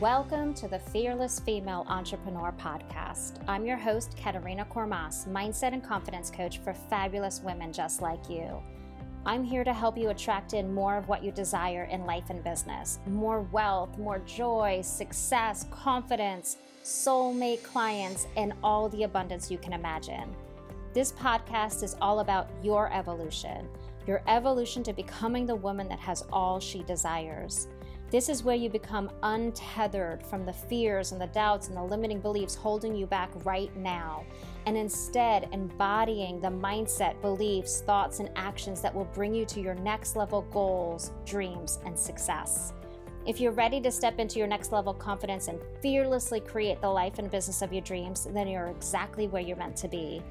Welcome to the Fearless Female Entrepreneur Podcast. I'm your host, Katerina Kormas, mindset and confidence coach for fabulous women just like you. I'm here to help you attract in more of what you desire in life and business more wealth, more joy, success, confidence, soulmate clients, and all the abundance you can imagine. This podcast is all about your evolution, your evolution to becoming the woman that has all she desires. This is where you become untethered from the fears and the doubts and the limiting beliefs holding you back right now, and instead embodying the mindset, beliefs, thoughts, and actions that will bring you to your next level goals, dreams, and success. If you're ready to step into your next level confidence and fearlessly create the life and business of your dreams, then you're exactly where you're meant to be.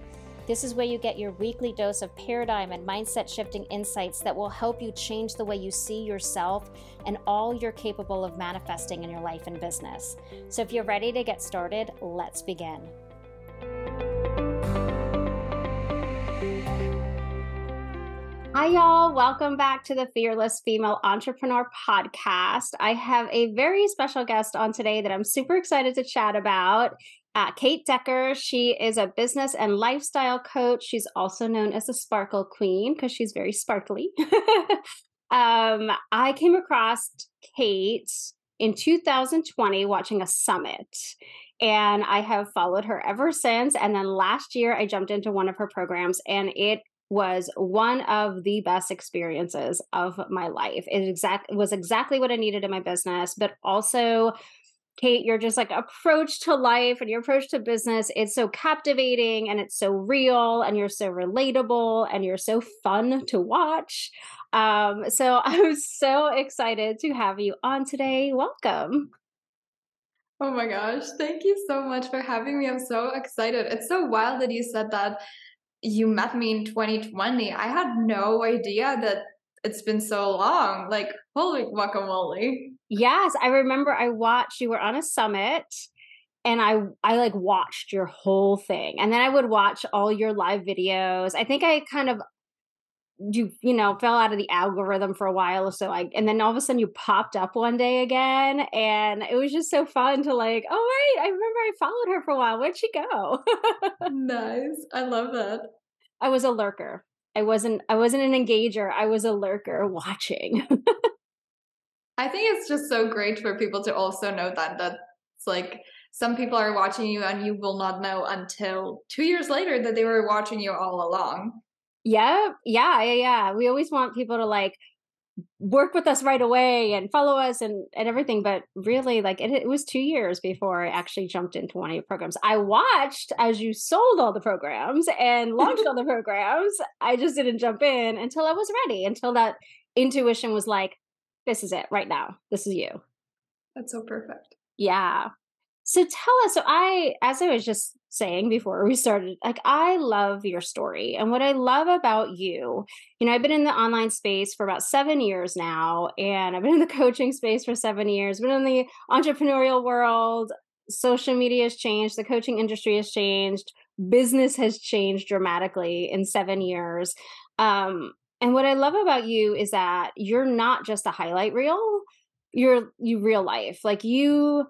This is where you get your weekly dose of paradigm and mindset shifting insights that will help you change the way you see yourself and all you're capable of manifesting in your life and business. So, if you're ready to get started, let's begin. Hi, y'all. Welcome back to the Fearless Female Entrepreneur Podcast. I have a very special guest on today that I'm super excited to chat about uh, Kate Decker. She is a business and lifestyle coach. She's also known as the Sparkle Queen because she's very sparkly. um, I came across Kate in 2020 watching a summit. And I have followed her ever since. And then last year, I jumped into one of her programs, and it was one of the best experiences of my life. It exact it was exactly what I needed in my business, but also Kate, your just like approach to life and your approach to business, it's so captivating and it's so real and you're so relatable and you're so fun to watch. Um, so I'm so excited to have you on today. Welcome. Oh my gosh, thank you so much for having me. I'm so excited. It's so wild that you said that you met me in 2020. I had no idea that it's been so long. Like, holy guacamole. Yes, I remember I watched you were on a summit and I I like watched your whole thing. And then I would watch all your live videos. I think I kind of you you know fell out of the algorithm for a while so i and then all of a sudden you popped up one day again and it was just so fun to like oh wait i remember i followed her for a while where'd she go nice i love that i was a lurker i wasn't i wasn't an engager i was a lurker watching I think it's just so great for people to also know that that's like some people are watching you and you will not know until two years later that they were watching you all along. Yeah, yeah, yeah, yeah. We always want people to like work with us right away and follow us and and everything but really like it, it was two years before i actually jumped into one of your programs i watched as you sold all the programs and launched all the programs i just didn't jump in until i was ready until that intuition was like this is it right now. This is you. That's so perfect. Yeah. So tell us. So I, as I was just saying before we started, like I love your story. And what I love about you, you know, I've been in the online space for about seven years now, and I've been in the coaching space for seven years, been in the entrepreneurial world. Social media has changed, the coaching industry has changed, business has changed dramatically in seven years. Um, and what I love about you is that you're not just a highlight reel, you're you real life. Like you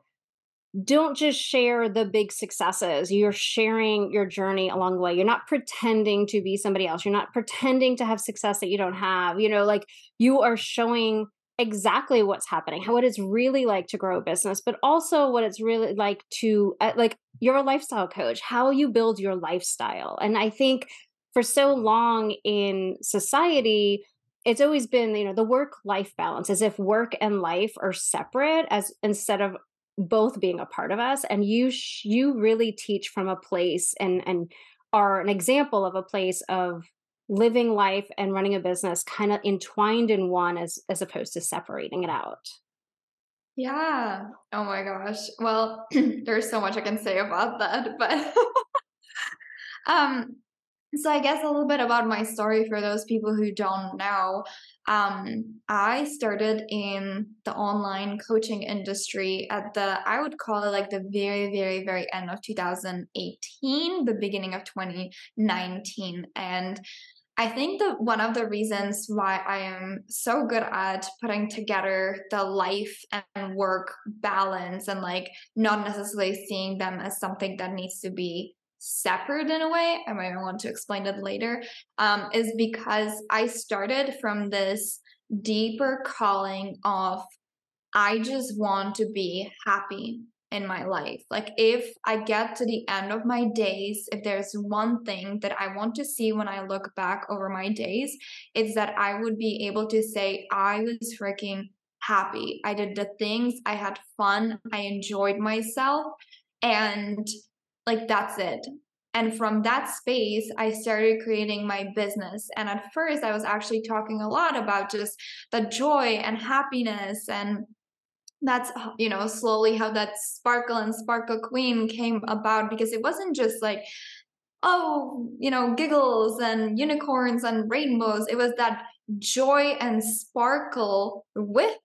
don't just share the big successes. You're sharing your journey along the way. You're not pretending to be somebody else. You're not pretending to have success that you don't have. You know, like you are showing exactly what's happening, how what it's really like to grow a business, but also what it's really like to uh, like you're a lifestyle coach, how you build your lifestyle. And I think for so long in society it's always been you know the work life balance as if work and life are separate as instead of both being a part of us and you sh- you really teach from a place and and are an example of a place of living life and running a business kind of entwined in one as as opposed to separating it out. Yeah. Oh my gosh. Well there's so much i can say about that but um so I guess a little bit about my story for those people who don't know. Um, I started in the online coaching industry at the I would call it like the very, very, very end of 2018, the beginning of 2019. And I think that one of the reasons why I am so good at putting together the life and work balance and like not necessarily seeing them as something that needs to be separate in a way, I might want to explain it later, um, is because I started from this deeper calling of I just want to be happy in my life. Like, if I get to the end of my days, if there's one thing that I want to see when I look back over my days, it's that I would be able to say, I was freaking happy. I did the things, I had fun, I enjoyed myself. And like, that's it. And from that space, I started creating my business. And at first, I was actually talking a lot about just the joy and happiness and that's you know slowly how that sparkle and sparkle queen came about because it wasn't just like oh you know giggles and unicorns and rainbows it was that joy and sparkle with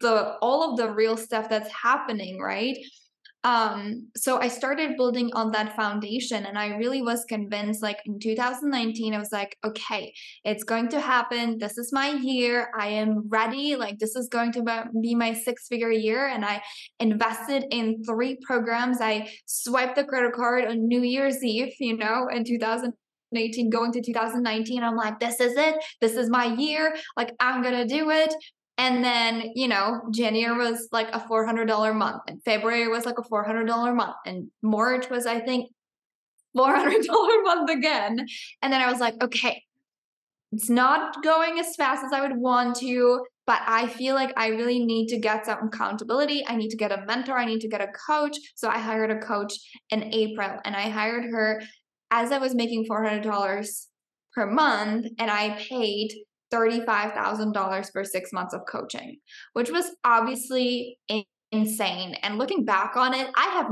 the all of the real stuff that's happening right um so i started building on that foundation and i really was convinced like in 2019 i was like okay it's going to happen. This is my year. I am ready. Like this is going to be my six figure year. And i invested in three programs. I swiped the credit card on new year's eve you know in 2018 going to 2019 i'm like this is it. This is my year. Like i'm gonna do it and then, you know, January was like a $400 month, and February was like a $400 month, and March was, I think, $400 month again. And then I was like, okay, it's not going as fast as I would want to, but I feel like I really need to get some accountability. I need to get a mentor. I need to get a coach. So I hired a coach in April and I hired her as I was making $400 per month and I paid $35,000 for six months of coaching, which was obviously insane. And looking back on it, I have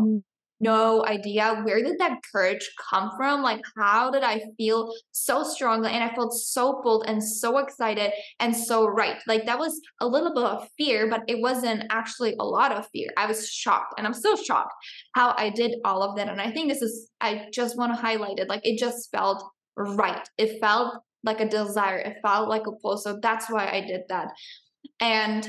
no idea where did that courage come from? Like how did i feel so strongly and i felt so bold and so excited and so right? Like that was a little bit of fear but it wasn't actually a lot of fear. I was shocked and i'm still shocked how i did all of that. And i think this is i just want to highlight it like it just felt right. It felt like a desire. It felt like a pull. So that's why I did that. And,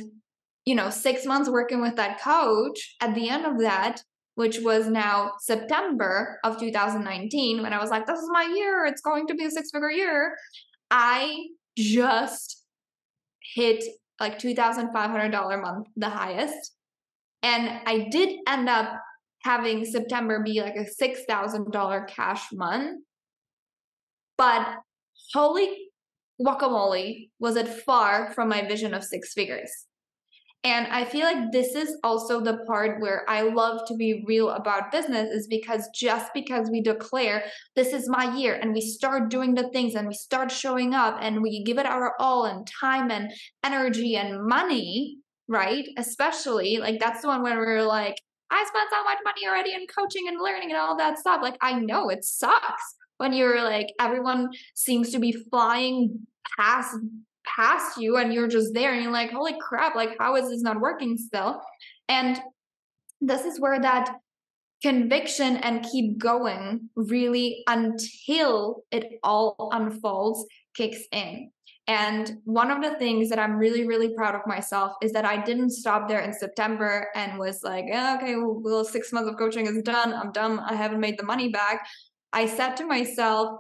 you know, six months working with that coach, at the end of that, which was now September of 2019, when I was like, this is my year, it's going to be a six figure year, I just hit like $2,500 a month, the highest. And I did end up having September be like a $6,000 cash month. But holy guacamole, was it far from my vision of six figures. And I feel like this is also the part where I love to be real about business is because just because we declare this is my year and we start doing the things and we start showing up and we give it our all and time and energy and money, right? Especially like that's the one where we're like, I spent so much money already in coaching and learning and all that stuff. Like I know it sucks when you're like everyone seems to be flying past past you and you're just there and you're like holy crap like how is this not working still and this is where that conviction and keep going really until it all unfolds kicks in and one of the things that I'm really, really proud of myself is that I didn't stop there in September and was like, okay, well, six months of coaching is done. I'm done. I haven't made the money back. I said to myself,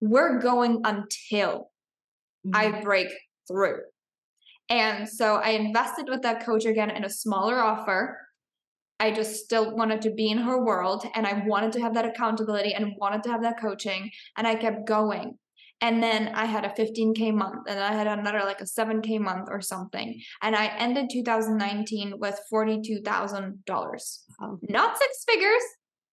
we're going until mm-hmm. I break through. And so I invested with that coach again in a smaller offer. I just still wanted to be in her world and I wanted to have that accountability and wanted to have that coaching. And I kept going. And then I had a 15K month and I had another like a 7K month or something. And I ended 2019 with $42,000. Not six figures,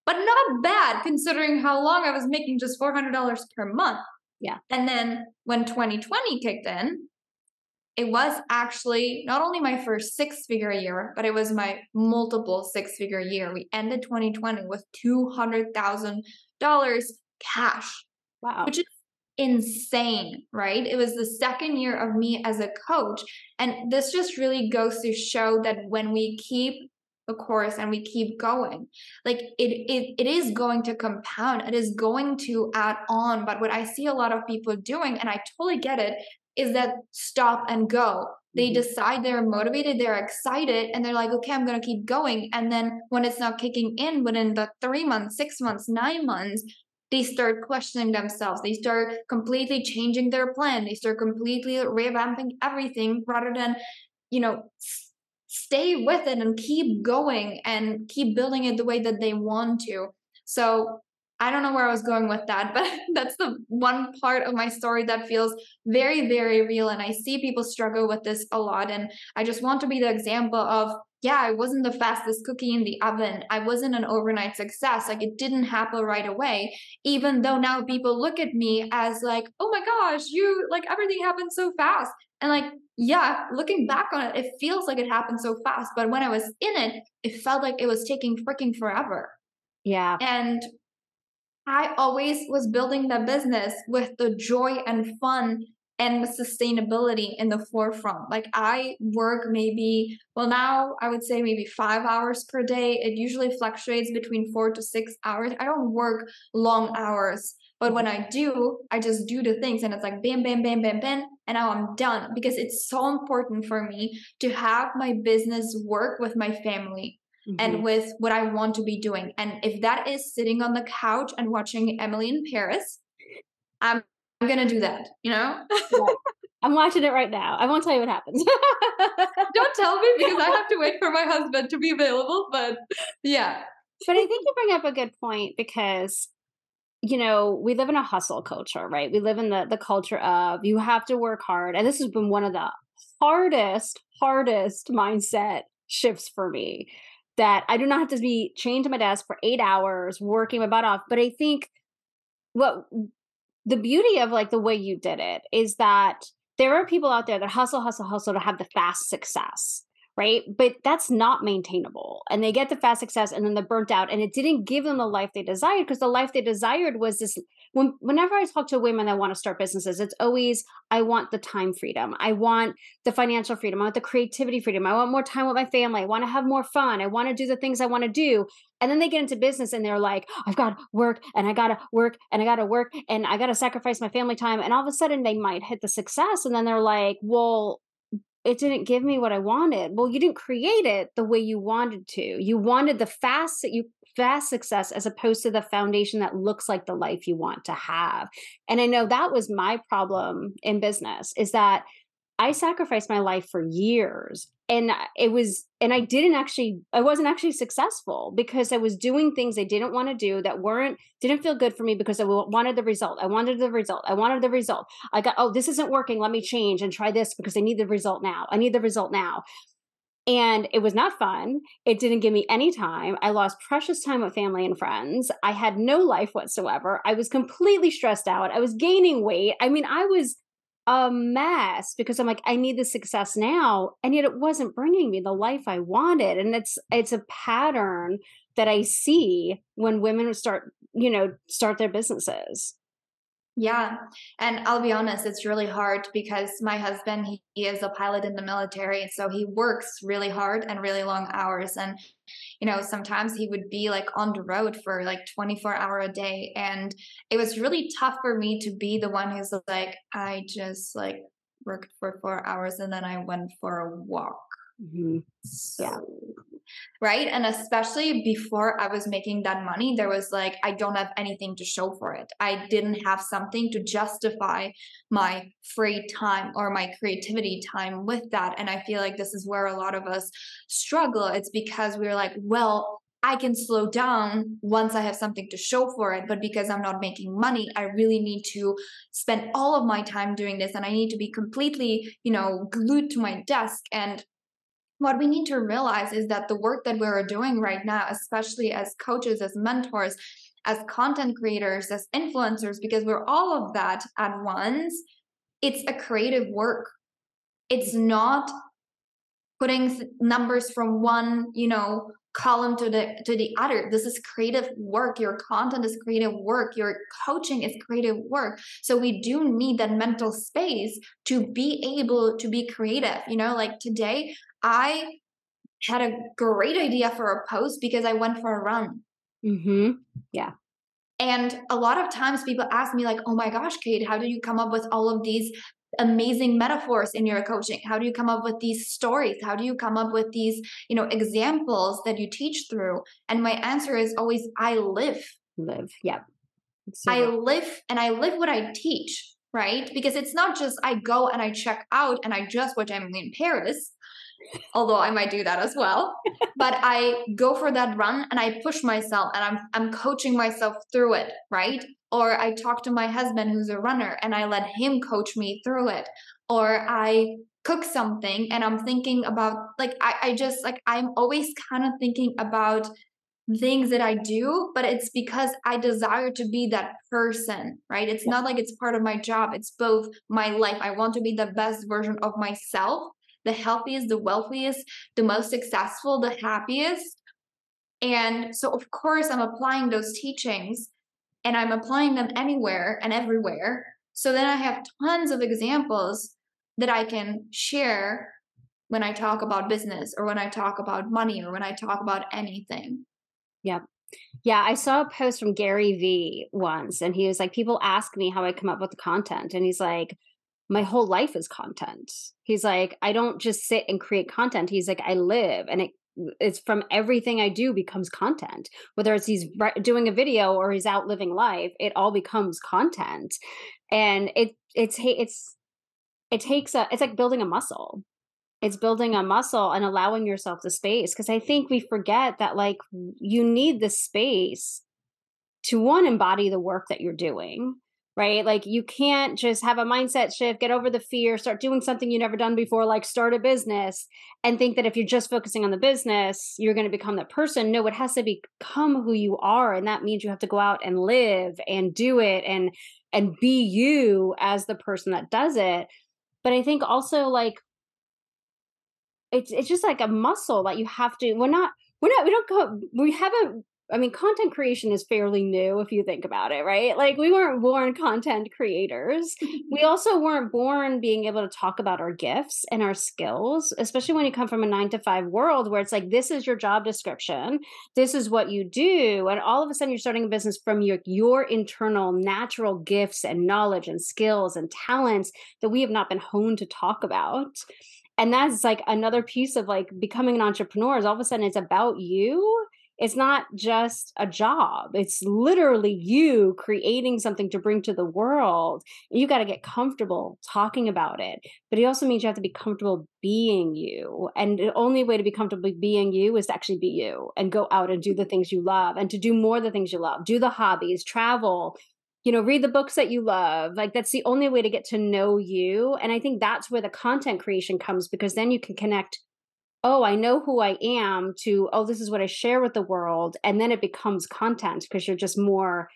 but not bad considering how long I was making just $400 per month. Yeah. And then when 2020 kicked in, it was actually not only my first six figure year, but it was my multiple six figure year. We ended 2020 with $200,000 cash. Wow. Which is insane, right? It was the second year of me as a coach. And this just really goes to show that when we keep the course and we keep going. Like it, it it is going to compound. It is going to add on. But what i see a lot of people doing and i totally get it is that stop and go. They mm-hmm. decide they're motivated they're excited and they're like okay i'm going to keep going. And then when it's not kicking in within the three months six months nine months they start questioning themselves. They start completely changing their plan. They start completely revamping everything rather than you know stay with it and keep going and keep building it the way that they want to. So I don't know where I was going with that, but that's the one part of my story that feels very, very real. And I see people struggle with this a lot. And I just want to be the example of, yeah, I wasn't the fastest cookie in the oven. I wasn't an overnight success. Like it didn't happen right away. Even though now people look at me as like, oh my gosh, you like everything happened so fast. And like, yeah, looking back on it, it feels like it happened so fast. But when I was in it, it felt like it was taking freaking forever. Yeah. And I always was building the business with the joy and fun and the sustainability in the forefront. Like I work maybe, well, now I would say maybe five hours per day. It usually fluctuates between four to six hours. I don't work long hours. But when I do, I just do the things and it's like bam, bam, bam, bam, bam. And now I'm done because it's so important for me to have my business work with my family. Mm-hmm. and with what I want to be doing. And if that is sitting on the couch and watching Emily in Paris, I'm, I'm gonna do that, you know? yeah. I'm watching it right now. I won't tell you what happens. Don't tell me because I have to wait for my husband to be available. But yeah. But I think you bring up a good point because you know we live in a hustle culture right? We live in the the culture of you have to work hard and this has been one of the hardest hardest mindset shifts for me that i do not have to be chained to my desk for eight hours working my butt off but i think what the beauty of like the way you did it is that there are people out there that hustle hustle hustle to have the fast success right? But that's not maintainable. And they get the fast success and then they're burnt out. And it didn't give them the life they desired because the life they desired was this. When, whenever I talk to women that want to start businesses, it's always, I want the time freedom. I want the financial freedom. I want the creativity freedom. I want more time with my family. I want to have more fun. I want to do the things I want to do. And then they get into business and they're like, I've got to work and I got to work and I got to work and I got to sacrifice my family time. And all of a sudden they might hit the success. And then they're like, well, it didn't give me what I wanted. Well, you didn't create it the way you wanted to. You wanted the fast you fast success as opposed to the foundation that looks like the life you want to have. And I know that was my problem in business is that I sacrificed my life for years and it was and I didn't actually I wasn't actually successful because I was doing things I didn't want to do that weren't didn't feel good for me because I wanted the result. I wanted the result. I wanted the result. I got oh this isn't working. Let me change and try this because I need the result now. I need the result now. And it was not fun. It didn't give me any time. I lost precious time with family and friends. I had no life whatsoever. I was completely stressed out. I was gaining weight. I mean, I was a mess because I'm like, I need the success now. And yet it wasn't bringing me the life I wanted. And it's, it's a pattern that I see when women start, you know, start their businesses. Yeah. And I'll be honest, it's really hard because my husband, he, he, is a pilot in the military. So he works really hard and really long hours. And, you know, sometimes he would be like on the road for like 24 hour a day. And it was really tough for me to be the one who's like, I just like worked for four hours and then I went for a walk. Mm-hmm. So, yeah right? And especially before I was making that money, there was like, I don't have anything to show for it. I didn't have something to justify my free time or my creativity time with that. And I feel like this is where a lot of us struggle. It's because we're like, well, I can slow down once I have something to show for it. But because I'm not making money, I really need to spend all of my time doing this and I need to be completely, you know, glued to my desk. And what we need to realize is that the work that we're doing right now, especially as coaches, as mentors, as content creators, as influencers, because we're all of that at once, it's a creative work. It's not putting numbers from one, you know, column to the to the other. This is creative work. Your content is creative work. Your coaching is creative work. So we do need that mental space to be able to be creative you know like today I had a great idea for a post because I went for a run. Mm-hmm. Yeah. And a lot of times people ask me, like, oh my gosh, Kate, how do you come up with all of these amazing metaphors in your coaching? How do you come up with these stories? How do you come up with these, you know, examples that you teach through? And my answer is always, I live. Live. Yeah. So I live and I live what I teach right? Because it's not just I go and I check out and I just watch Emily in Paris, although I might do that as well. but I go for that run and I push myself and I'm I'm coaching myself through it, right? Or I talk to my husband who's a runner and I let him coach me through it. Or I cook something and I'm thinking about like I, I just like I'm always kind of thinking about things that I do, but it's because I desire to be that person, right? It's yeah. not like it's part of my job, it's both my life. I want to be the best version of myself, the healthiest, the wealthiest, the most successful, the happiest. And so, of course, I'm applying those teachings and I'm applying them anywhere and everywhere. So then I have tons of examples that I can share when I talk about business or when I talk about money or when I talk about anything. Yeah. Yeah, I saw a post from Gary Vee once, and he was like, People ask me how I come up with the content. And he's like, My whole life is content. He's like, I don't just sit and create content. He's like, I live, and it it's from everything I do becomes content. Whether it's he's doing a video or he's out living life, it all becomes content. And it it's it's it takes a it's like building a muscle it's building a muscle and allowing yourself the space because i think we forget that like you need the space to one embody the work that you're doing right? Like you can't just have a mindset shift get over the fear start doing something you never done before like start a business and think that if you're just focusing on the business you're going to become that person. No it has to become who you are and that means you have to go out and live and do it and and be you as the person that does it. But i think also like it's it's just like a muscle that you have to we're not we're not we don't go we haven't I mean, content creation is fairly new if you think about it, right? Like, we weren't born content creators. we also weren't born being able to talk about our gifts and our skills, especially when you come from a nine to five world where it's like, this is your job description, this is what you do. And all of a sudden, you're starting a business from your, your internal natural gifts and knowledge and skills and talents that we have not been honed to talk about and that's like another piece of like becoming an entrepreneur is all of a sudden it's about you it's not just a job. It's literally you creating something to bring to the world. You got to get comfortable talking about it but it also means you have to be comfortable being you and the only way to be comfortable being you is to actually be you and go out and do the things you love and to do more the things you love do the hobbies travel you know read the books that you love. Like that's the only way to get to know you and i think that's where the content creation comes because then you can connect oh i know who i am to oh this is what i share with the world and then it becomes content because you're just more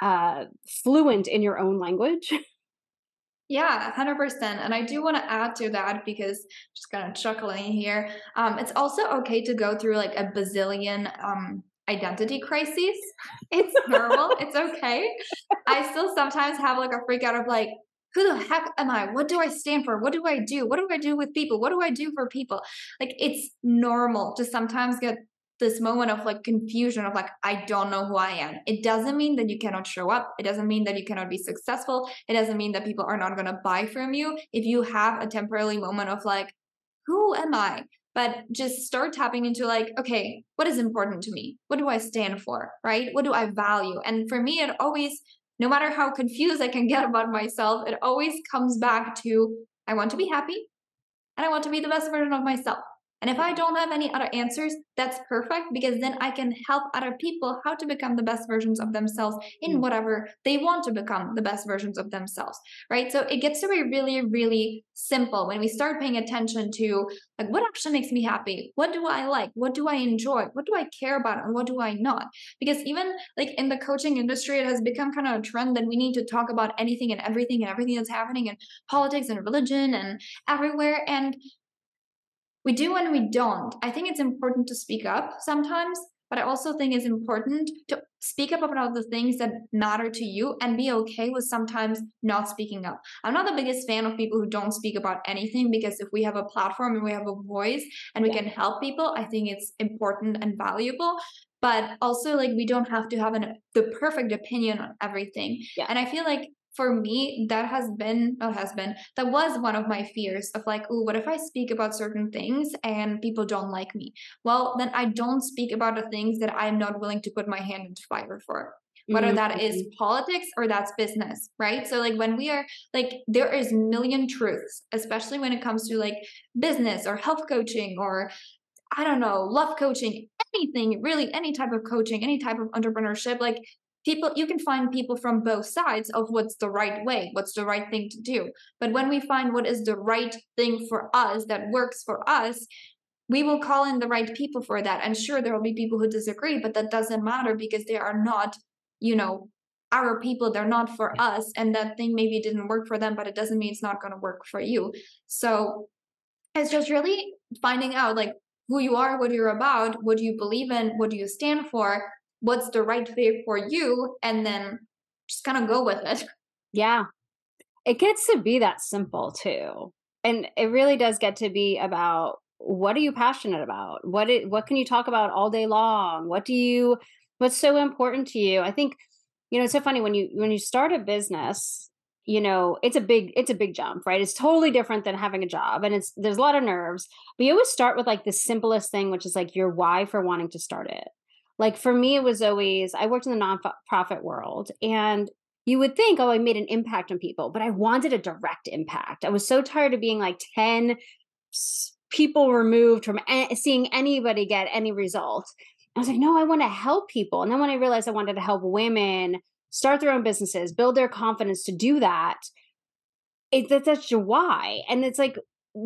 uh fluent in your own language Yeah, 100%. And I do want to add to that because just kind of chuckling here. Um, it's also okay to go through like a bazillion um, identity crises. It's normal. it's okay. I still sometimes have like a freak out of like, who the heck am I? What do I stand for? What do I do? What do I do with people? What do I do for people? Like it's normal to sometimes get this moment of like confusion of like I don't know who I am. It doesn't mean that you cannot show up. It doesn't mean that you cannot be successful. It doesn't mean that people are not going to buy from you. If you have a temporary moment of like who am I? but just start tapping into like okay what is important to me what do i stand for right what do i value and for me it always no matter how confused i can get about myself it always comes back to i want to be happy and i want to be the best version of myself and if I don't have any other answers, that's perfect because then I can help other people how to become the best versions of themselves in mm. whatever they want to become the best versions of themselves, right? So it gets to be really, really simple when we start paying attention to like what actually makes me happy? What do I like? What do I enjoy? What do I care about? And what do I not? Because even like in the coaching industry, it has become kind of a trend that we need to talk about anything and everything and everything that's happening in politics and religion and everywhere. And we do and we don't. I think it's important to speak up sometimes, but I also think it's important to speak up about the things that matter to you and be okay with sometimes not speaking up. I'm not the biggest fan of people who don't speak about anything because if we have a platform and we have a voice and we yeah. can help people, I think it's important and valuable but also like we don't have to have an the perfect opinion on everything yeah. and i feel like for me that has been not has been that was one of my fears of like oh what if i speak about certain things and people don't like me? Well then i don't speak about the things that i'm not willing to put my hand into fire for whether mm, that is politics or that's business right? So like when we are like there is million truths especially when it comes to like business or health coaching or i don't know love coaching anything really any type of coaching any type of entrepreneurship like people you can find people from both sides of what's the right way what's the right thing to do. But when we find what is the right thing for us that works for us we will call in the right people for that. And sure there will be people who disagree but that doesn't matter because they are not you know our people. They're not for us and that thing maybe didn't work for them but it doesn't mean it's not going to work for you. So it's just really finding out like who you are what you're about what do you believe in what do you stand for what's the right fit for you and then just kind of go with it. Yeah. It gets to be that simple too. And it really does get to be about what are you passionate about? What it, what can you talk about all day long? What do you what's so important to you? I think you know it's so funny when you when you start a business, you know, it's a big it's a big jump, right? It's totally different than having a job and it's there's a lot of nerves. But you always start with like the simplest thing which is like your why for wanting to start it like for me, it was always, I worked in the nonprofit world and you would think, oh, I made an impact on people, but I wanted a direct impact. I was so tired of being like 10 people removed from seeing anybody get any result. I was like, no, I want to help people. And then when I realized I wanted to help women start their own businesses, build their confidence to do that, it, that, that's your why. And it's like,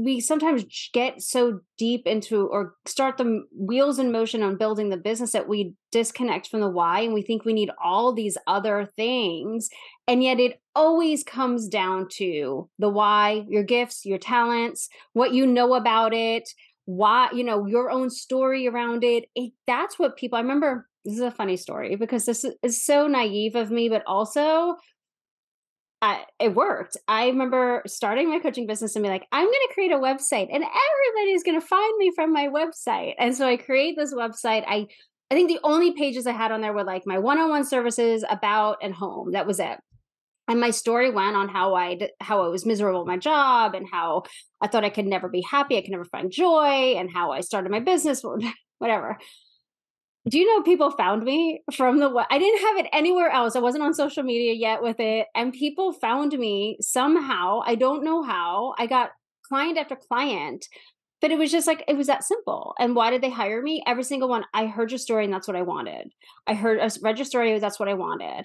we sometimes get so deep into or start the wheels in motion on building the business that we disconnect from the why and we think we need all these other things and yet it always comes down to the why your gifts your talents what you know about it why you know your own story around it, it that's what people i remember this is a funny story because this is so naive of me but also I, it worked. I remember starting my coaching business and be like, I'm going to create a website and everybody's going to find me from my website. And so I create this website. I, I think the only pages I had on there were like my one-on-one services, about, and home. That was it. And my story went on how I how I was miserable at my job and how I thought I could never be happy, I could never find joy, and how I started my business, whatever do you know people found me from the I didn't have it anywhere else. I wasn't on social media yet with it and people found me somehow. I don't know how. I got client after client. But it was just like it was that simple. And why did they hire me? Every single one. I heard your story and that's what I wanted. I heard I read your story, that's what I wanted.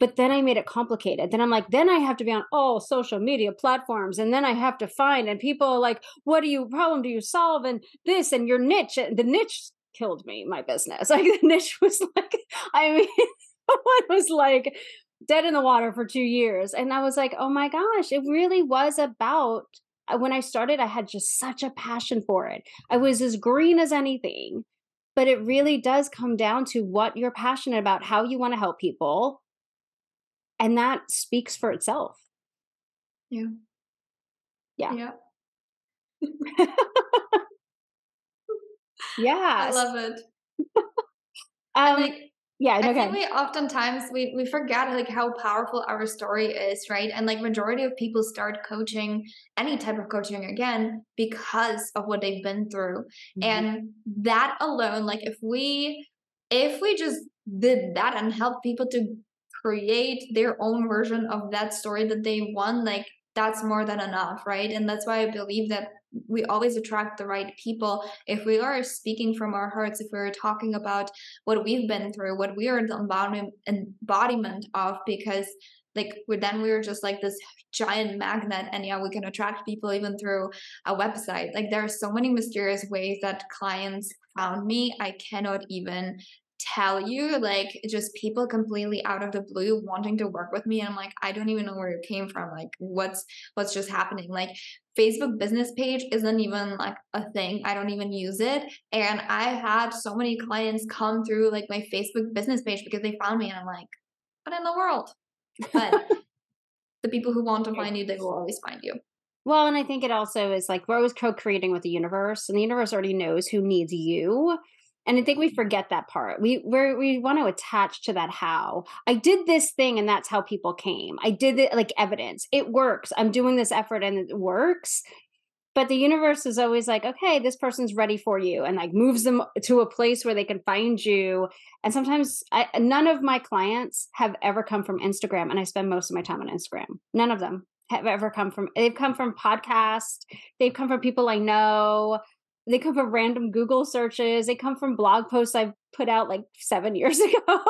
But then I made it complicated. Then I'm like, then I have to be on all social media platforms, and then I have to find and people like, what do you problem do you solve? And this and your niche. And the niche killed me, my business. Like the niche was like, I mean, one was like dead in the water for two years. And I was like, oh my gosh, it really was about when I started, I had just such a passion for it. I was as green as anything. But it really does come down to what you're passionate about, how you want to help people. And that speaks for itself. Yeah. Yeah. Yeah. Yeah. I love it. um, like, yeah, I think we oftentimes we we forget like how powerful our story is, right? And like majority of people start coaching any type of coaching again because of what they've been through. Mm-hmm. And that alone, like if we if we just did that and help people to create their own version of that story that they want, like that's more than enough, right? And that's why I believe that we always attract the right people. If we are speaking from our hearts if we're talking about what we've been through what we are the embodiment of because like we then we are just like this giant magnet and yeah we can attract people even through a website. Like there are so many mysterious ways that clients found me. I cannot even tell you, like just people completely out of the blue wanting to work with me. And I'm like, I don't even know where it came from. Like what's what's just happening. Like Facebook business page isn't even like a thing. I don't even use it. And I had so many clients come through like my Facebook business page because they found me and I'm like, what in the world? But the people who want to find you, they will always find you. Well, and I think it also is like we're always co-creating with the universe, and the universe already knows who needs you. And I think we forget that part. We we we want to attach to that how. I did this thing and that's how people came. I did it like evidence. It works. I'm doing this effort and it works. But the universe is always like, okay, this person's ready for you and like moves them to a place where they can find you. And sometimes I, none of my clients have ever come from Instagram and I spend most of my time on Instagram. None of them have ever come from they've come from podcasts, they've come from people I know they come from random Google searches. They come from blog posts I've put out like seven years ago.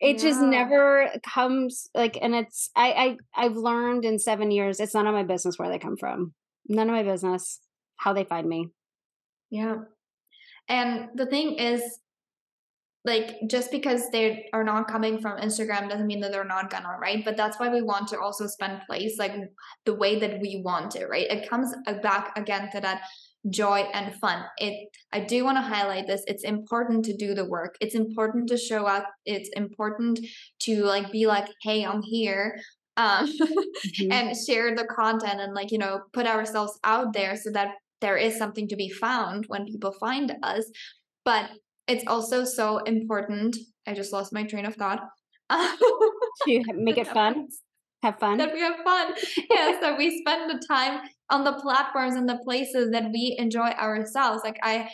it yeah. just never comes like, and it's I I I've learned in seven years it's none of my business where they come from. None of my business how they find me. Yeah, and the thing is, like just because they are not coming from Instagram doesn't mean that they're not gonna, right? But that's why we want to also spend place like the way that we want it, right? It comes back again to that joy and fun. It I do want to highlight this. It's important to do the work. It's important to show up. It's important to like be like, "Hey, I'm here." Um mm-hmm. and share the content and like, you know, put ourselves out there so that there is something to be found when people find us. But it's also so important. I just lost my train of thought. to make it fun. Have fun. That we have fun. yes, that we spend the time on the platforms and the places that we enjoy ourselves. Like I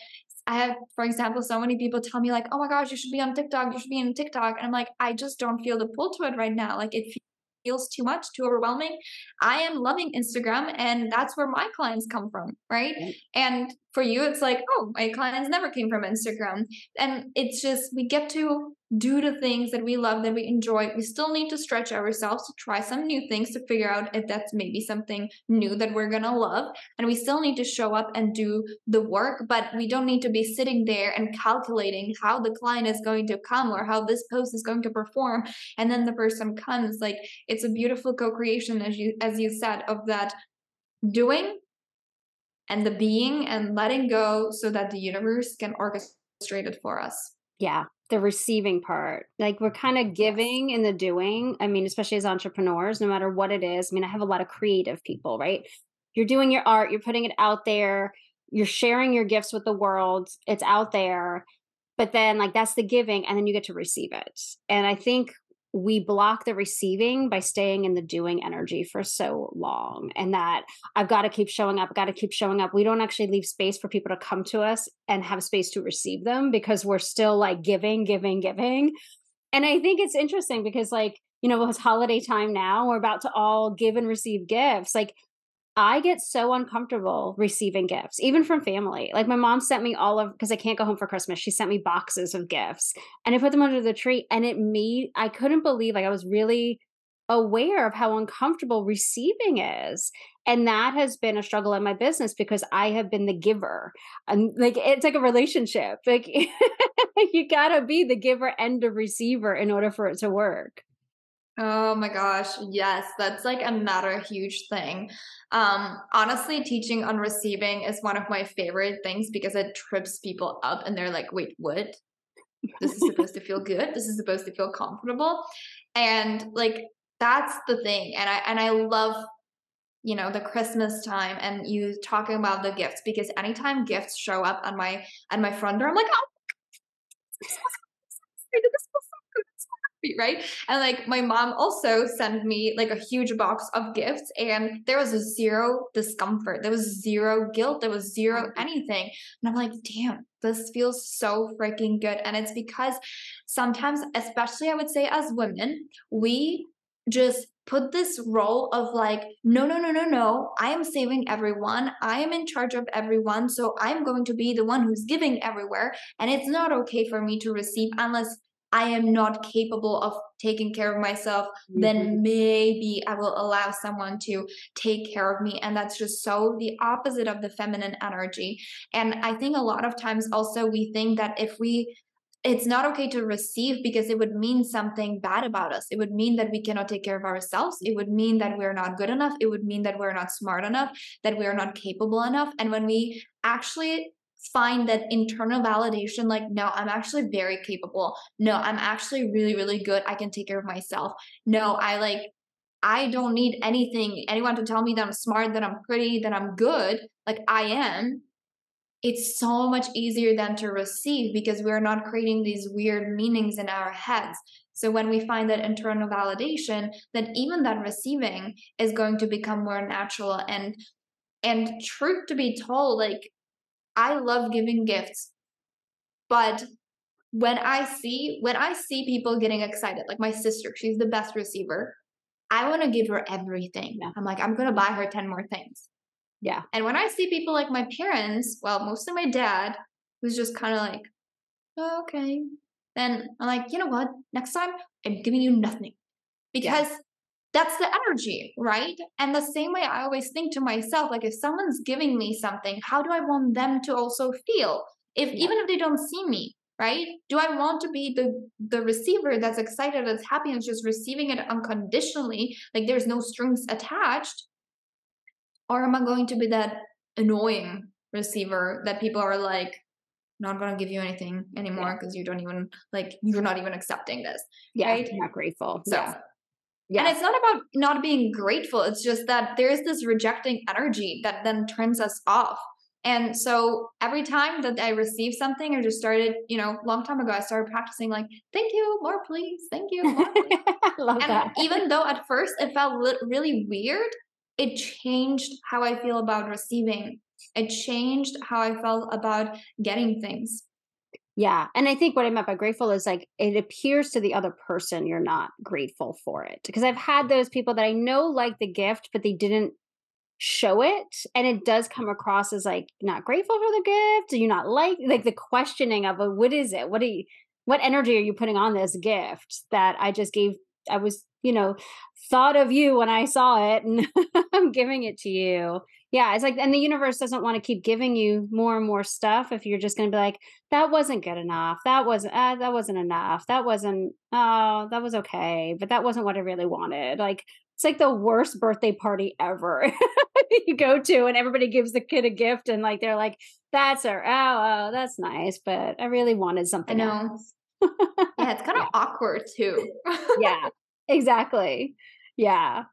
I have, for example, so many people tell me like, "Oh my gosh, you should be on TikTok. You should be on TikTok," and I'm like, I just don't feel the pull to it right now. Like it feels too much, too overwhelming. I am loving Instagram and that's where my clients come from, right? And for you, it's like, oh, my mm-hmm. clients never came from Instagram. And it's just, we get to do the things that we love, that we enjoy. We still need to stretch ourselves to try some new things to figure out if that's maybe something new that we're going to love. And we still need to show up and do the work, but we don't need to be sitting there and calculating how the client is going to come or how this post is going to perform. And then the person comes. Like it's a beautiful co-creation, as you as you said, of that doing and the being and letting go so that the universe can orchestrate it for us. Yeah, the receiving part. Like we're kind of giving in the doing. I mean, especially as entrepreneurs, no matter what it is. I mean, I have a lot of creative people, right? You're doing your art, you're putting it out there, you're sharing your gifts with the world, it's out there. But then, like, that's the giving, and then you get to receive it. And I think we block the receiving by staying in the doing energy for so long and that i've got to keep showing up got to keep showing up. We don't actually leave space for people to come to us and have space to receive them because we're still like giving giving giving. And i think it's interesting because like you know it's holiday time now we're about to all give and receive gifts. Like I get so uncomfortable receiving gifts, even from family. Like my mom sent me all of because I can't go home for Christmas. She sent me boxes of gifts and I put them under the tree and it made I couldn't believe like I was really aware of how uncomfortable receiving is. And that has been a struggle in my business because I have been the giver. And like it's like a relationship. Like you gotta be the giver and the receiver in order for it to work. Oh my gosh, yes, that's like another huge thing. Um, honestly, teaching on receiving is one of my favorite things because it trips people up and they're like, wait, what? This is supposed to feel good. This is supposed to feel comfortable. And like that's the thing. And I and I love you know the christmas time and you talking about the gifts because anytime gifts show up on my on my front door i'm like oh right? And like my mom also sent me like a huge box of gifts and there was zero discomfort. There was zero guilt. There was zero mm-hmm. anything. And I'm like, damn, this feels so freaking good. And it's because sometimes, especially I would say as women, we just put this role of like, no, no, no, no, no, I am saving everyone. I am in charge of everyone. So I'm going to be the one who's giving everywhere. And it's not okay for me to receive unless I am not capable of taking care of myself, mm-hmm. then maybe I will allow someone to take care of me. And that's just so the opposite of the feminine energy. And I think a lot of times also we think that if we it's not okay to receive because it would mean something bad about us. It would mean that we cannot take care of ourselves. It would mean that we're not good enough. It would mean that we're not smart enough, that we're not capable enough. And when we actually find that internal validation like no i'm actually very capable. No i'm actually really really good. I can take care of myself. No i like i don't need anything. Anyone to tell me that i'm smart that i'm pretty that i'm good like i am. It's so much easier than to receive because we're not creating these weird meanings in our heads. So when we find that internal validation then even that receiving is going to become more natural and and truth to be told like I love giving gifts. But when I see when I see people getting excited, like my sister, she's the best receiver. I want to give her everything. Yeah. I'm like, I'm gonna buy her 10 more things. Yeah. And when I see people like my parents, well, mostly my dad, who's just kind of like, oh, okay. Then I'm like, you know what? Next time I'm giving you nothing. Because yeah that's the energy, right? And the same way I always think to myself, like if someone's giving me something, how do I want them to also feel? If yeah. even if they don't see me, right? Do I want to be the the receiver that's excited, that's happy, and just receiving it unconditionally, like there's no strings attached? Or am I going to be that annoying receiver that people are like, not gonna give you anything anymore because yeah. you don't even like you're not even accepting this. Yeah, right? not grateful. So yeah. Yeah. And it's not about not being grateful. It's just that there's this rejecting energy that then turns us off. And so every time that I receive something or just started, you know, long time ago, I started practicing like, thank you, more please, thank you, more please. Love and that. even though at first it felt really weird, it changed how I feel about receiving. It changed how I felt about getting things. Yeah. And I think what I meant by grateful is like it appears to the other person you're not grateful for it. Because I've had those people that I know like the gift, but they didn't show it. And it does come across as like not grateful for the gift. Do you not like like the questioning of oh, what is it? What do you what energy are you putting on this gift that I just gave I was, you know, thought of you when I saw it and I'm giving it to you yeah it's like and the universe doesn't want to keep giving you more and more stuff if you're just going to be like that wasn't good enough. That wasn't uh, that wasn't enough. That wasn't oh that was okay but that wasn't what i really wanted. Like it's like the worst birthday party ever you go to and everybody gives the kid a gift and like they're like that's our oh, oh that's nice but i really wanted something I know. else. Yeah it's kind of yeah. awkward too. Yeah exactly. Yeah.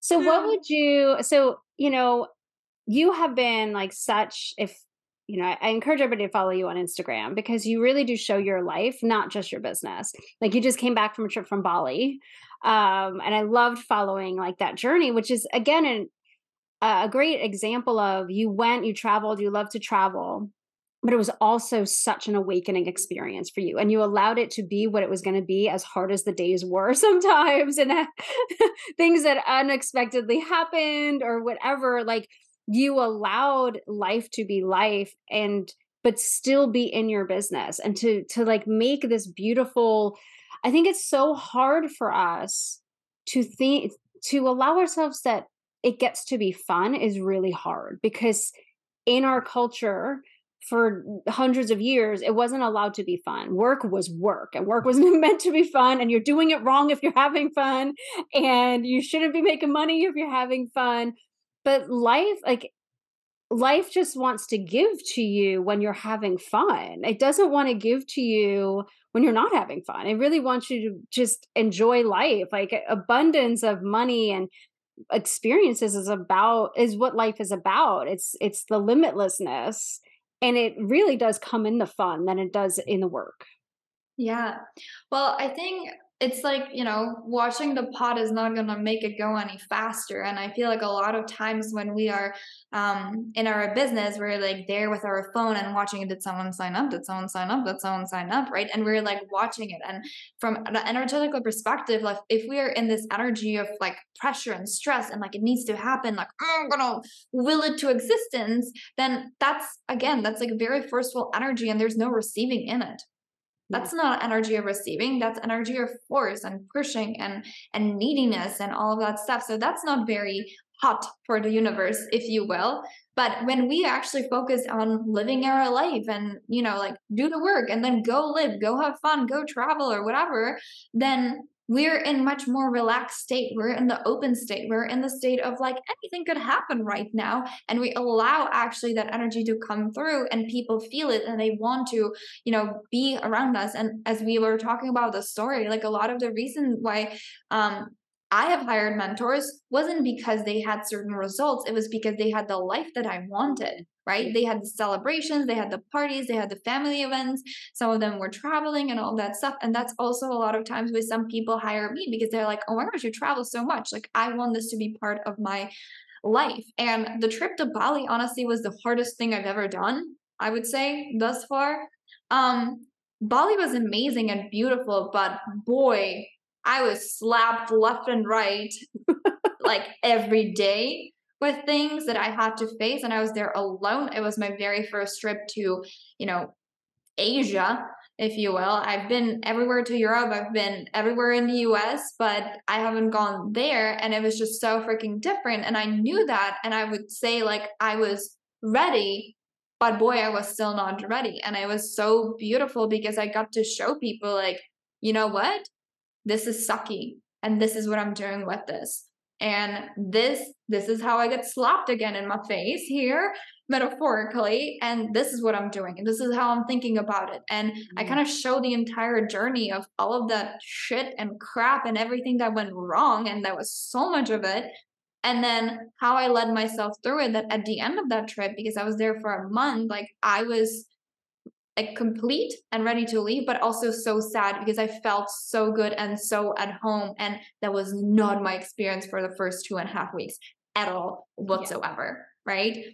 So what would you so you know you have been like such if you know I, encourage everybody to follow you on instagram because you really do show your life not just your business. Like you just came back from a trip from bali um and i loved following like that journey which is again an, a great example of you went you traveled you love to travel but it was also such an awakening experience for you and you allowed it to be what it was going to be as hard as the days were sometimes and things that unexpectedly happened or whatever like you allowed life to be life and but still be in your business and to to like make this beautiful i think it's so hard for us to think to allow ourselves that it gets to be fun is really hard because in our culture for hundreds of years it wasn't allowed to be fun. Work was work and work wasn't meant to be fun and you're doing it wrong if you're having fun and you shouldn't be making money if you're having fun but life like life just wants to give to you when you're having fun. It doesn't want to give to you when you're not having fun. It really wants you to just enjoy life like abundance of money and experiences is about is what life is about. It's it's the limitlessness and it really does come in the fun than it does in the work. Yeah. Well i think it's like you know watching the pot is not going to make it go any faster. And i feel like a lot of times when we are um, in our business we're like there with our phone and watching it, did someone sign up? Did someone sign up? Did someone sign up? Right? And we're like watching it. And from an energetical perspective like if we are in this energy of like pressure and stress and like it needs to happen like i'm gonna will it to existence then that's again that's like very forceful energy and there's no receiving in it That's not energy of receiving. That's energy of force and pushing and and neediness and all of that stuff. So that's not very hot for the universe, if you will. But when we actually focus on living our life and, you know, like do the work and then go live, go have fun, go travel or whatever, then we're in much more relaxed state. We're in the open state. We're in the state of like anything could happen right now. And we allow actually that energy to come through and people feel it and they want to you know be around us. And as we were talking about the story like a lot of the reason why um I have hired mentors wasn't because they had certain results. It was because they had the life that I wanted, right? They had the celebrations, they had the parties, they had the family events. Some of them were traveling and all that stuff. And that's also a lot of times where some people hire me because they're like, oh my gosh, you travel so much. Like, I want this to be part of my life. And the trip to Bali, honestly, was the hardest thing I've ever done, I would say, thus far. Um, Bali was amazing and beautiful, but boy, I was slapped left and right like every day with things that I had to face and I was there alone. It was my very first trip to, you know, Asia, if you will. I've been everywhere to Europe, I've been everywhere in the US, but I haven't gone there and it was just so freaking different. And I knew that and I would say like I was ready but boy I was still not ready. And it was so beautiful because I got to show people like you know what? This is sucky and this is what i'm doing with this and this this is how i get slapped again in my face here metaphorically and this is what i'm doing and this is how i'm thinking about it and mm-hmm. i kind of show the entire journey of all of that shit and crap and everything that went wrong and there was so much of it and then how i led myself through it that at the end of that trip because i was there for a month like i was like complete and ready to leave, but also so sad because I felt so good and so at home. And that was not my experience for the first two and a half weeks at all whatsoever. Yeah. Right.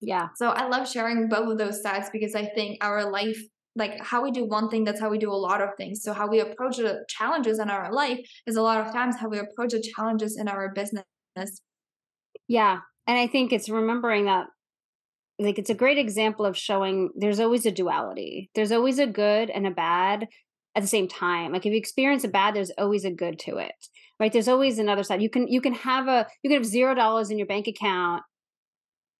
Yeah. So I love sharing both of those sides because I think our life, like how we do one thing, that's how we do a lot of things. So how we approach the challenges in our life is a lot of times how we approach the challenges in our business. Yeah. And I think it's remembering that like it's a great example of showing there's always a duality. There's always a good and a bad at the same time. Like if you experience a bad, there's always a good to it. Right? There's always another side. You can you can have a you can have zero dollars in your bank account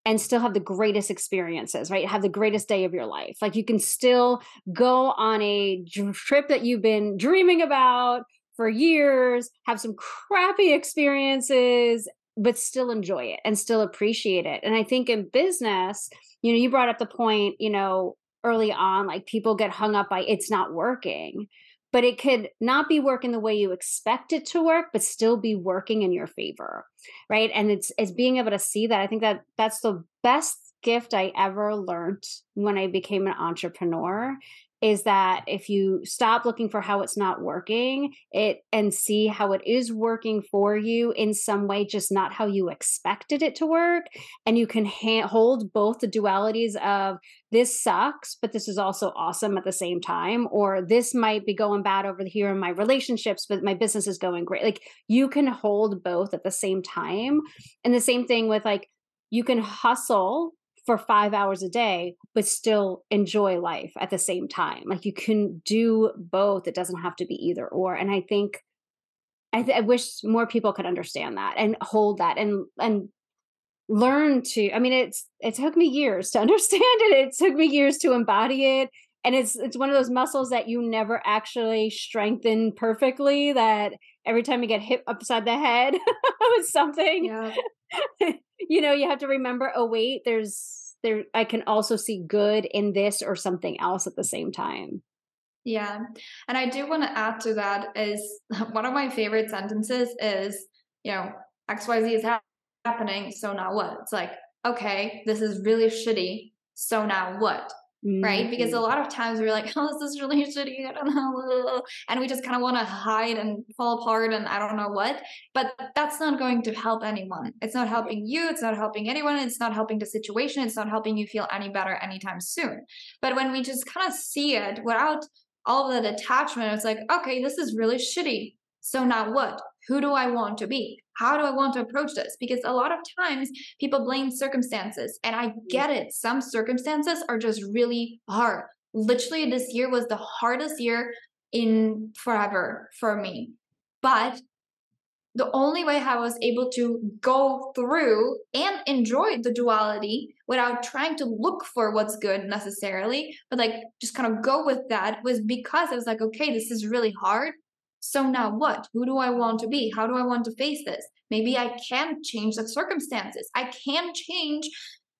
and still have the greatest experiences, right? Have the greatest day of your life. Like you can still go on a trip that you've been dreaming about for years, have some crappy experiences but still enjoy it and still appreciate it. And I think in business, you know, you brought up the point, you know, early on, like people get hung up by it's not working, but it could not be working the way you expect it to work, but still be working in your favor. Right. And it's it's being able to see that. I think that that's the best gift I ever learned when I became an entrepreneur is that if you stop looking for how it's not working it and see how it is working for you in some way just not how you expected it to work and you can ha- hold both the dualities of this sucks but this is also awesome at the same time or this might be going bad over here in my relationships but my business is going great. Like you can hold both at the same time and the same thing with like you can hustle for five hours a day, but still enjoy life at the same time. Like you can do both. It doesn't have to be either or. And I think I, th- I wish more people could understand that and hold that and and learn to. I mean, it's it took me years to understand it. It took me years to embody it. And it's it's one of those muscles that you never actually strengthen perfectly. That every time you get hit upside the head with something, yeah. you know, you have to remember, oh wait, there's there I can also see good in this or something else at the same time. Yeah. And I do want to add to that is one of my favorite sentences is, you know, XYZ is happening, so now what? It's like, okay, this is really shitty, so now what? Right? Because a mm-hmm. lot of times we're like, oh, this is really shitty. I don't know. And we just kind of want to hide and fall apart and I don't know what. But that's not going to help anyone. It's not helping you. It's not helping anyone. It's not helping the situation. It's not helping you feel any better anytime soon. But when we just kind of see it without all of that attachment, it's like, okay, this is really shitty. So now what? Who do I want to be? How do I want to approach this? Because a lot of times people blame circumstances, and I mm. get it. Some circumstances are just really hard. literally this year was the hardest year in forever for me. But the only way I was able to go through and enjoy the duality without trying to look for what's good necessarily, but like just kind of go with that was because I was like, okay, this is really hard. So now what? Who do I want to be? How do I want to face this? Maybe I can change the circumstances. I can change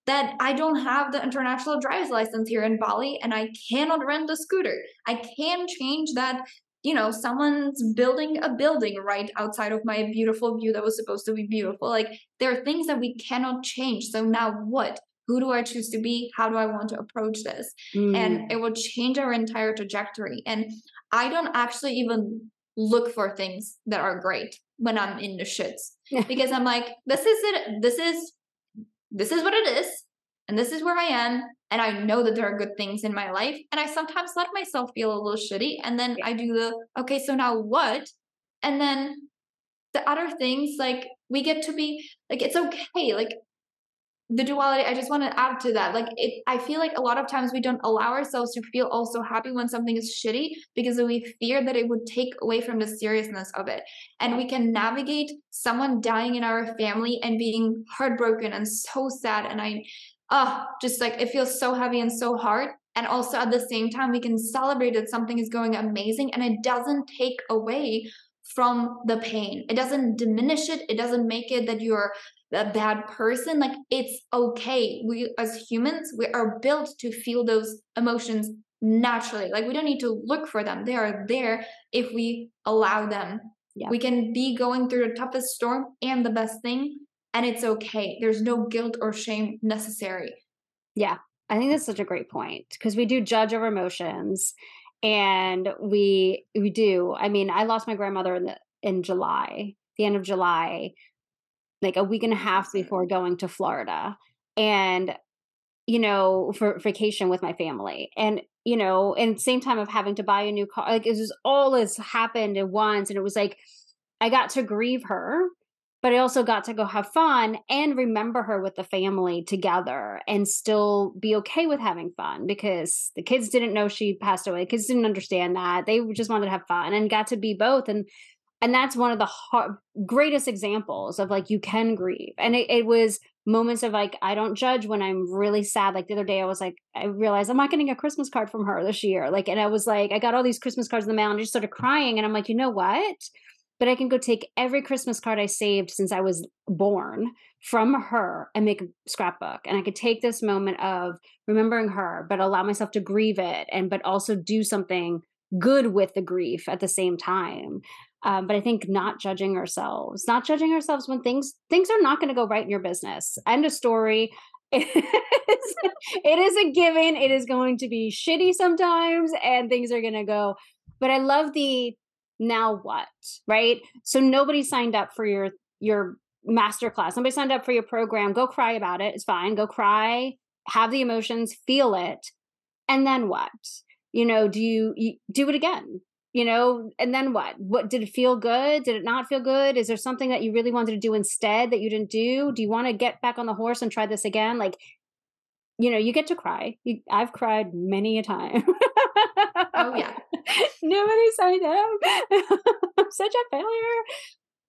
that I don't have the international driver's license here in Bali and I cannot rent a scooter. I can change that you know, someone's building a building right outside of my beautiful view that was supposed to be beautiful. Like there are things that we cannot change. So now what? Who do I choose to be? How do I want to approach this? Mm. And it will change our entire trajectory. And I don't actually even look for things that are great when I'm in the shits because I'm like, this is it. This is this is what it is and this is where I am. And I know that there are good things in my life. And I sometimes let myself feel a little shitty. And then I do the, okay, so now what? And then the other things, like we get to be, like, it's okay. Like, the duality i just want to add to that like it i feel like a lot of times we don't allow ourselves to feel also happy when something is shitty because we fear that it would take away from the seriousness of it and we can navigate someone dying in our family and being heartbroken and so sad and i oh, just like it feels so heavy and so hard. And also at the same time, we can celebrate that something is going amazing and it doesn't take away from the pain. It doesn't diminish it. It doesn't make it that you're a bad person. Like it's okay. We as humans, we are built to feel those emotions naturally. Like we don't need to look for them. They are there if we allow them. Yeah. We can be going through the toughest storm and the best thing and it's okay. There's no guilt or shame necessary. Yeah, I think that's such a great point because we do judge our emotions and we we do. I mean, I lost my grandmother in the in July, the end of July, like a week and a half before going to Florida. And you know, for vacation with my family. And, you know, and same time of having to buy a new car, like it was all this happened at once. And it was like I got to grieve her but I also got to go have fun and remember her with the family together and still be okay with having fun because the kids didn't know she passed away. The Kids didn't understand that. They just wanted to have fun and got to be both. And and that's one of the greatest examples of like you can grieve. And it, it was moments of like I don't judge when I'm really sad. Like the other day, I was like, I realized I'm not getting a Christmas card from her this year. Like, and I was like, I got all these Christmas cards in the mail and I just started crying. And I'm like, you know what? but I can go take every Christmas card I saved since I was born from her and make a scrapbook. And I could take this moment of remembering her, but allow myself to grieve it and but also do something good with the grief at the same time. Um, but I think not judging ourselves, not judging ourselves when things things are not going to go right in your business. End of story. it is a given. It is going to be shitty sometimes, and things are going to go. But I love the now what right so nobody signed up for your your master class nobody signed up for your program go cry about it it's fine go cry have the emotions feel it and then what you know do you, you do it again you know and then what what did it feel good did it not feel good is there something that you really wanted to do instead that you didn't do do you want to get back on the horse and try this again like you know you get to cry you, i've cried many a time oh yeah nobody signed up. I'm such a failure.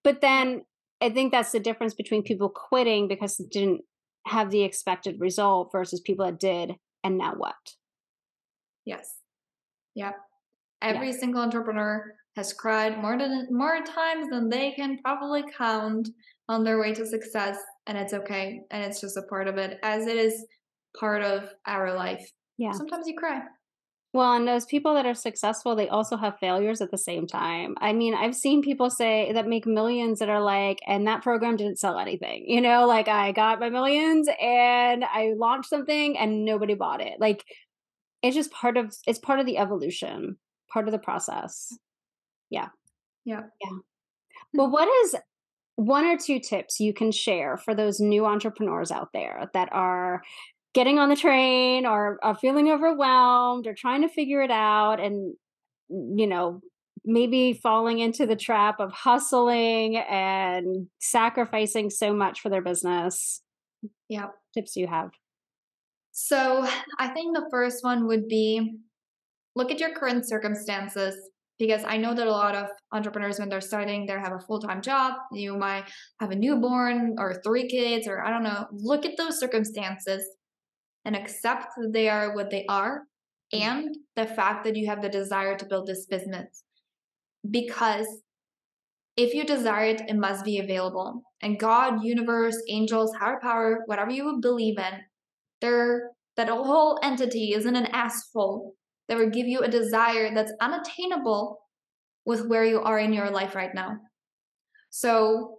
But then I think that's the difference between people quitting because it didn't have the expected result versus people that did and now what? Yes. Yep. Every yeah. single entrepreneur has cried more than more times than they can probably count on their way to success and it's okay and it's just a part of it as it is part of our life. Yeah. Sometimes you cry. Well, and those people that are successful, they also have failures at the same time. I mean, I've seen people say that make millions that are like, and that program didn't sell anything. You know, like I got my millions and I launched something and nobody bought it. Like it's just part of it's part of the evolution, part of the process. Yeah. Yeah. Yeah. Hmm. Well, what is one or two tips you can share for those new entrepreneurs out there that are getting on the train or, are feeling overwhelmed or trying to figure it out and you know maybe falling into the trap of hustling and sacrificing so much for their business yeah tips you have so i think the first one would be look at your current circumstances because I know that a lot of entrepreneurs, when they're starting, they have a full time job. You might have a newborn or three kids, or I don't know. Look at those circumstances and accept that they are what they are mm-hmm. and the fact that you have the desire to build this business. Because if you desire it, it must be available. And God, universe, angels, higher power, whatever you believe in, they're that whole entity isn't an asshole that will give you a desire that's unattainable with where you are in your life right now. So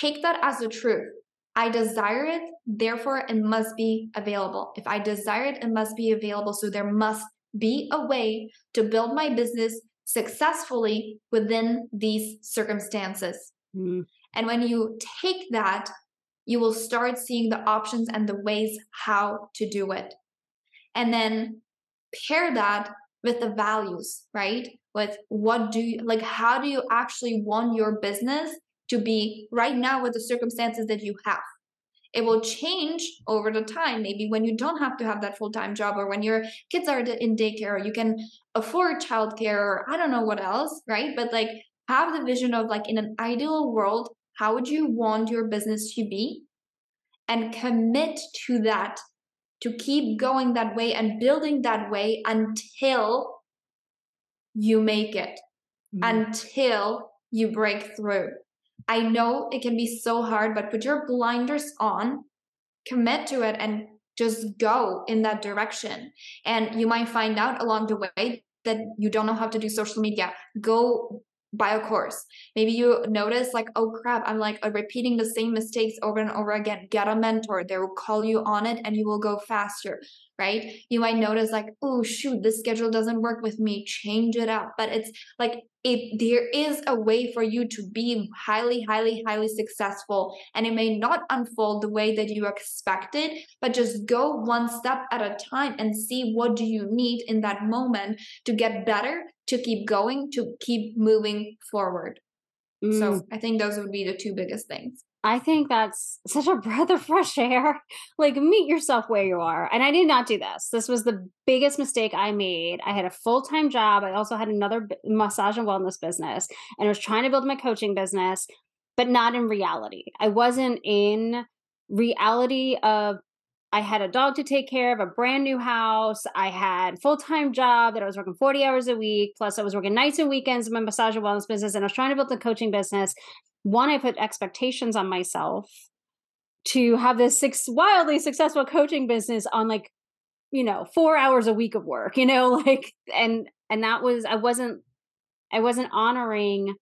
take that as the truth. I desire it, therefore it must be available. If I desire it, it must be available. So there must be a way to build my business successfully within these circumstances. Mm. And when you take that, you will start seeing the options and the ways how to do it. And then pair that with the values, right? With what do you like, how do you actually want your business to be right now with the circumstances that you have? It will change over the time. Maybe when you don't have to have that full time job, or when your kids are in daycare, or you can afford childcare, or I don't know what else, right? But like, have the vision of like in an ideal world, how would you want your business to be? And commit to that to keep going that way and building that way until you make it, mm-hmm. until you break through. I know it can be so hard, but put your blinders on, commit to it, and just go in that direction. And you might find out along the way that you don't know how to do social media. Go a course. Maybe you notice like, oh crap, I'm like uh, repeating the same mistakes over and over again. Get a mentor. They will call you on it and you will go faster, right? You might notice like, oh shoot, this schedule doesn't work with me. Change it up. But it's like if there is a way for you to be highly, highly, highly successful, and it may not unfold the way that you expected, but just go one step at a time and see what do you need in that moment to get better to keep going, to keep moving forward. Mm. So I think those would be the two biggest things. I think that's such a breath of fresh air. Like, meet yourself where you are. And I did not do this. This was the biggest mistake I made. I had a full time job. I also had another massage and wellness business, and I was trying to build my coaching business, but not in reality. I wasn't in reality of I had a dog to take care of, a brand new house. I had full-time job that I was working 40 hours a week. Plus I was working nights and weekends in my massage and wellness business. And I was trying to build the coaching business. One, I put expectations on myself to have this six, wildly successful coaching business on like, you know, four hours a week of work, you know, like, and, and that was, I wasn't, I wasn't honoring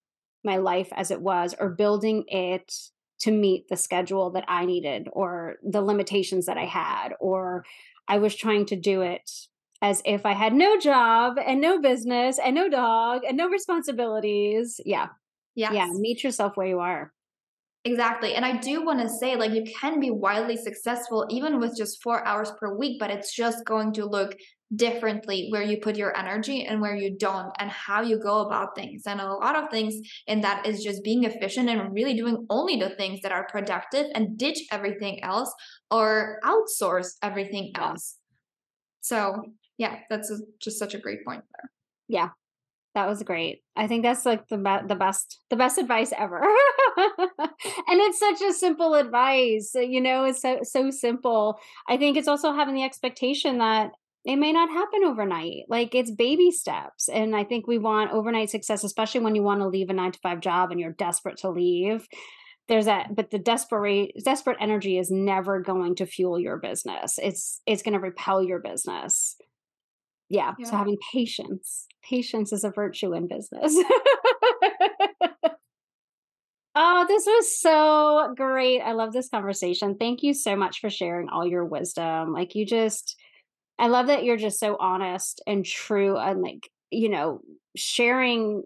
my life as it was or building it to meet the schedule that I needed or the limitations that I had, or I was trying to do it as if I had no job and no business and no dog and no responsibilities. Yeah. Yes. Yeah. Meet yourself where you are. Exactly. And I do want to say, like, you can be wildly successful even with just four hours per week, but it's just going to look differently where you put your energy and where you don't and how you go about things and a lot of things in that is just being efficient and really doing only the things that are productive and ditch everything else or outsource everything else so yeah that's a, just such a great point there yeah that was great. I think that's like the be- the best the best advice ever. and it's such a simple advice. You know, it's so so simple. I think it's also having the expectation that it may not happen overnight. Like it's baby steps. And I think we want overnight success, especially when you want to leave a nine to five job and you're desperate to leave. There's that, but the desperate desperate energy is never going to fuel your business. It's it's going to repel your business. Yeah, yeah. So having patience. Patience is a virtue in business. Oh, this was so great. I love this conversation. Thank you so much for sharing all your wisdom. Like you just I love that you're just so honest and true and like, you know, sharing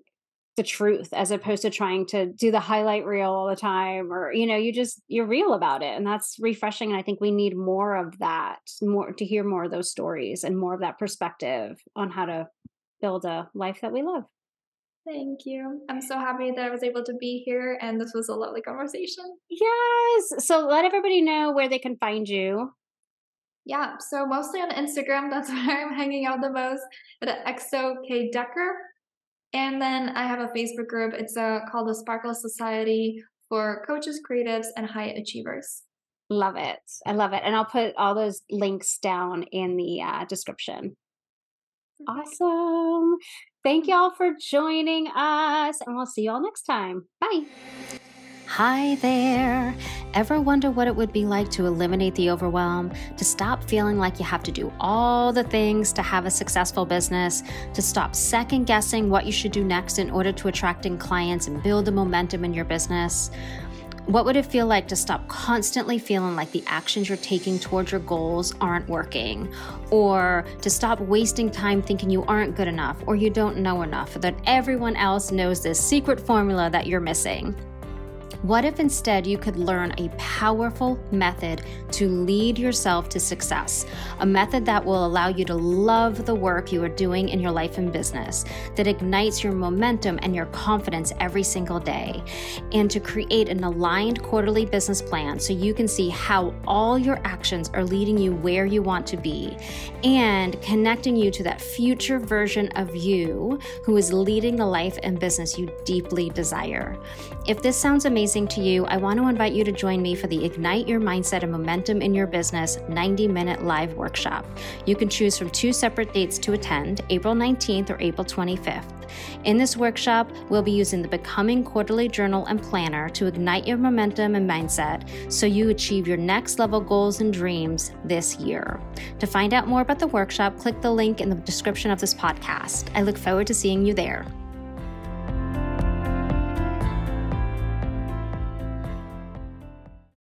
the truth as opposed to trying to do the highlight reel all the time or you know you just you're real about it and that's refreshing and i think we need more of that more to hear more of those stories and more of that perspective on how to build a life that we love Thank you. I'm so happy that I was able to be here and this was a lovely conversation. Yes. So let everybody know where they can find you Yeah, so mostly on Instagram. That's where I'm hanging out the most. At XO K Decker. And then I have a Facebook group. It's uh, called the Sparkle Society for coaches, creatives, and high achievers. Love it. I love it. And I'll put all those links down in the uh, description. Awesome. Thank y'all for joining us, and we'll see y'all next time. Bye. Hi there. Ever wonder what it would be like to eliminate the overwhelm, to stop feeling like you have to do all the things to have a successful business, to stop second guessing what you should do next in order to attracting clients and build the momentum in your business? What would it feel like to stop constantly feeling like the actions you're taking towards your goals aren't working? Or to stop wasting time thinking you aren't good enough or you don't know enough, that everyone else knows this secret formula that you're missing? What if instead you could learn a powerful method to lead yourself to success? A method that will allow you to love the work you are doing in your life and business, that ignites your momentum and your confidence every single day, and to create an aligned quarterly business plan so you can see how all your actions are leading you where you want to be and connecting you to that future version of you who is leading the life and business you deeply desire. If this sounds amazing, amazing to you, I want to invite you to join me for the Ignite Your Mindset and Momentum in Your Business 90 minute live workshop. You can choose from two separate dates to attend April 19th or April 25th. In this workshop, we'll be using the Becoming Quarterly Journal and Planner to ignite your momentum and mindset so you achieve your next level goals and dreams this year. To find out more about the workshop, click the link in the description of this podcast. I look forward to seeing you there.